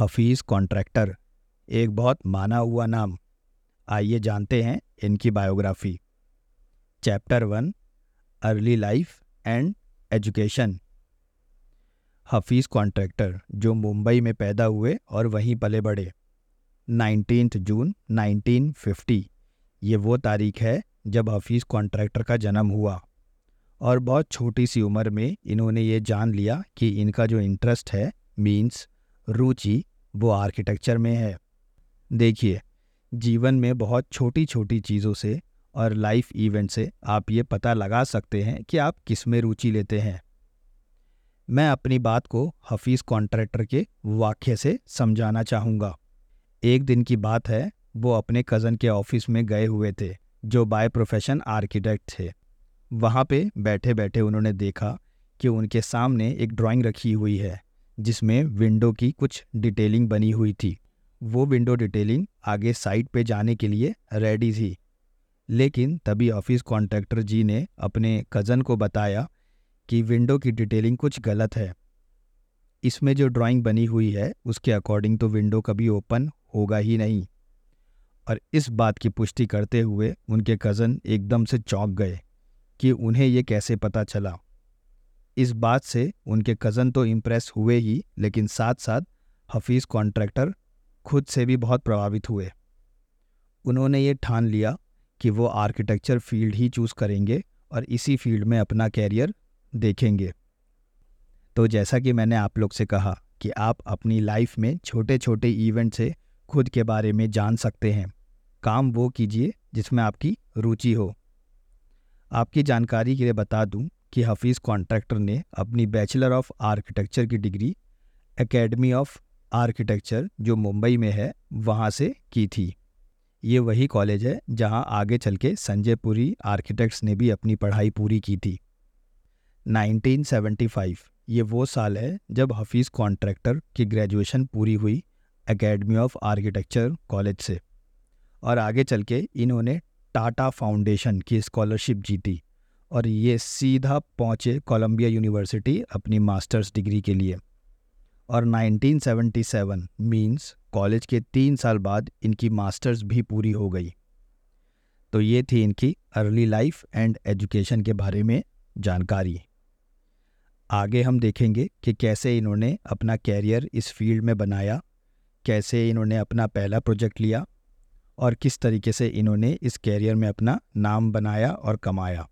Hafeez contractor, एक बहुत माना हुआ नाम। आइए जानते हैं इनकी biography. Chapter one early life and education Hafeez Contractor, जो मुंबई में पैदा हुए और वहीं पले बढ़े। नाइनटीन जून 1950 ये वो तारीख है जब हफीज़ कॉन्ट्रैक्टर का जन्म हुआ। और बहुत छोटी सी उम्र में इन्होंने ये जान लिया कि इनका जो इंटरेस्ट है मीन्स रुचि वो आर्किटेक्चर में है। देखिए, जीवन में बहुत छोटी छोटी चीज़ों से और लाइफ इवेंट से आप ये पता लगा सकते हैं कि आप किसमें रुचि लेते हैं। मैं अपनी बात को हफीज़ कॉन्ट्रैक्टर के वाक्य से समझाना चाहूँगा। एक दिन की बात है, वो अपने कज़न के ऑफ़िस में गए हुए थे, जो बाय प्रोफेशन आर्किटेक्ट थे। वहाँ पे बैठे बैठे उन्होंने देखा कि उनके सामने एक ड्राइंग रखी हुई है। जिसमें विंडो की कुछ डिटेलिंग बनी हुई थी। वो विंडो डिटेलिंग आगे साइट पे जाने के लिए रेडी थी। लेकिन तभी ऑफ़िस कॉन्ट्रैक्टर जी ने अपने कज़न को बताया कि विंडो की डिटेलिंग कुछ गलत है। इसमें जो ड्राइंग बनी हुई है, उसके अकॉर्डिंग तो विंडो कभी ओपन होगा ही नहीं। और इस बात की पुष्टि करते हुए उनके कज़न एकदम से चौंक गए कि उन्हें ये कैसे पता चला। इस बात से उनके कज़न तो इम्प्रेस हुए ही, लेकिन साथ साथ हफीज़ कॉन्ट्रैक्टर खुद से भी बहुत प्रभावित हुए। उन्होंने ये ठान लिया कि वो आर्किटेक्चर फ़ील्ड ही चूज़ करेंगे और इसी फ़ील्ड में अपना कैरियर देखेंगे। तो जैसा कि मैंने आप लोग से कहा कि आप अपनी लाइफ में छोटे छोटे इवेंट से खुद के बारे में जान सकते हैं। काम वो कीजिए जिसमें आपकी रुचि हो। आपकी जानकारी के लिए बता दूँ कि हफीज़ कॉन्ट्रैक्टर ने अपनी बैचलर ऑफ़ आर्किटेक्चर की डिग्री एकेडमी ऑफ़ आर्किटेक्चर, जो मुंबई में है, वहाँ से की थी। ये वही कॉलेज है, जहाँ आगे चल के संजय पुरी आर्किटेक्ट्स ने भी अपनी पढ़ाई पूरी की थी। 1975 ये वो साल है, जब हफीज़ कॉन्ट्रैक्टर की ग्रेजुएशन पूरी हुई एकेडमी ऑफ़ आर्किटेक्चर कॉलेज से। और आगे चल के इन्होंने टाटा फाउंडेशन की स्कॉलरशिप जीती। और ये सीधा पहुँचे कोलंबिया यूनिवर्सिटी अपनी मास्टर्स डिग्री के लिए। और 1977 मींस कॉलेज के तीन साल बाद इनकी मास्टर्स भी पूरी हो गई। तो ये थी इनकी अर्ली लाइफ एंड एजुकेशन के बारे में जानकारी। आगे हम देखेंगे कि कैसे इन्होंने अपना कैरियर इस फ़ील्ड में बनाया, कैसे इन्होंने अपना पहला प्रोजेक्ट लिया और किस तरीके से इन्होंने इस कैरियर में अपना नाम बनाया और कमाया।